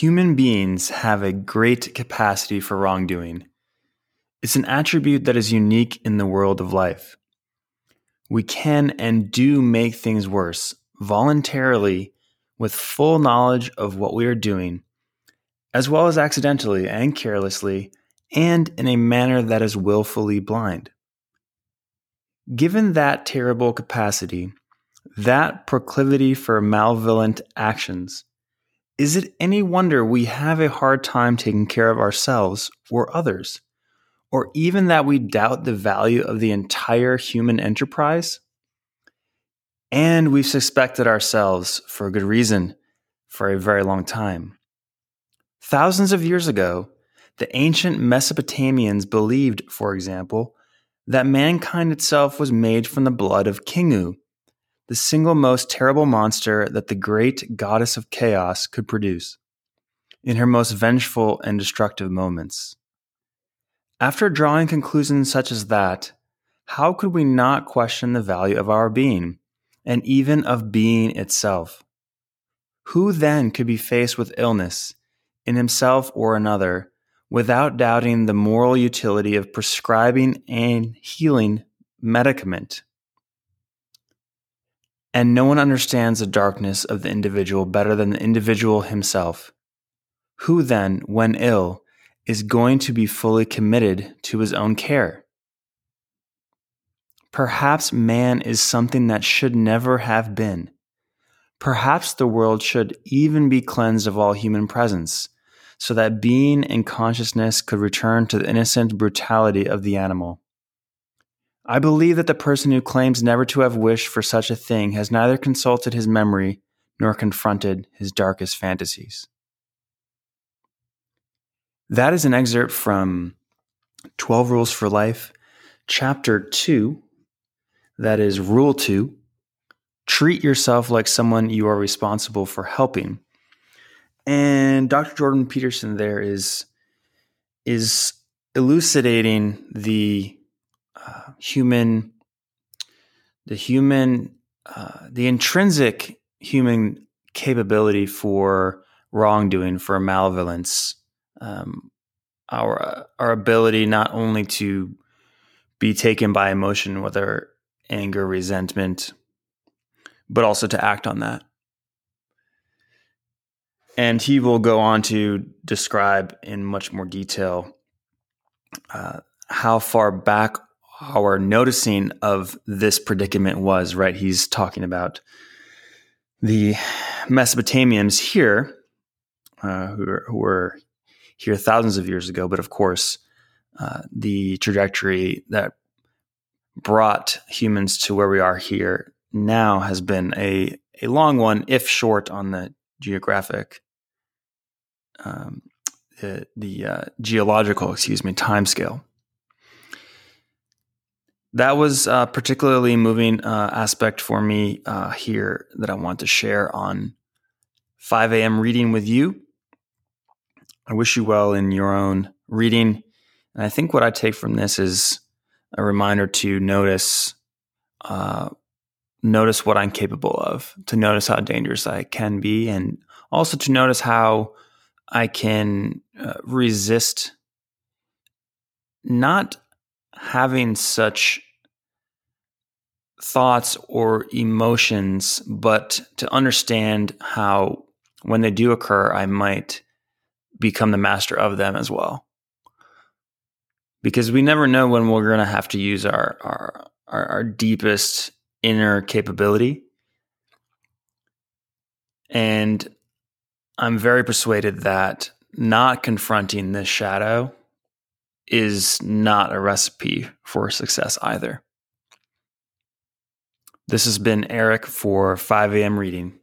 Human beings have a great capacity for wrongdoing. It's an attribute that is unique in the world of life. We can and do make things worse voluntarily with full knowledge of what we are doing, as well as accidentally and carelessly, and in a manner that is willfully blind. Given that terrible capacity, that proclivity for malevolent actions, is it any wonder we have a hard time taking care of ourselves or others? Or even that we doubt the value of the entire human enterprise? And we've suspected ourselves, for a good reason, for a very long time. Thousands of years ago, the ancient Mesopotamians believed, for example, that mankind itself was made from the blood of Kingu, the single most terrible monster that the great goddess of chaos could produce, in her most vengeful and destructive moments. After drawing conclusions such as that, how could we not question the value of our being, and even of being itself? Who then could be faced with illness, in himself or another, without doubting the moral utility of prescribing and healing medicament? And no one understands the darkness of the individual better than the individual himself. Who then, when ill, is going to be fully committed to his own care? Perhaps man is something that should never have been. Perhaps the world should even be cleansed of all human presence, so that being and consciousness could return to the innocent brutality of the animal. I believe that the person who claims never to have wished for such a thing has neither consulted his memory nor confronted his darkest fantasies. That is an excerpt from 12 Rules for Life, Chapter 2. That is Rule 2 Treat yourself like someone you are responsible for helping. And Dr. Jordan Peterson there is, is elucidating the uh, human, the human, uh, the intrinsic human capability for wrongdoing, for malevolence, um, our uh, our ability not only to be taken by emotion, whether anger, resentment, but also to act on that. And he will go on to describe in much more detail uh, how far back our noticing of this predicament was, right? He's talking about the Mesopotamians here, uh, who, were, who, were, here thousands of years ago, but of course, uh, the trajectory that brought humans to where we are here now has been a, a long one, if short on the geographic, um, the, the uh, geological, excuse me, time scale that was a particularly moving uh, aspect for me uh, here that I want to share on 5 a.m. reading with you. I wish you well in your own reading. And I think what I take from this is a reminder to notice, uh, notice what I'm capable of, to notice how dangerous I can be, and also to notice how I can uh, resist not having such thoughts or emotions, but to understand how when they do occur, I might become the master of them as well. Because we never know when we're going to have to use our, our, our, our deepest inner capability. And I'm very persuaded that not confronting this shadow is not a recipe for success either. This has been Eric for 5 a.m. reading.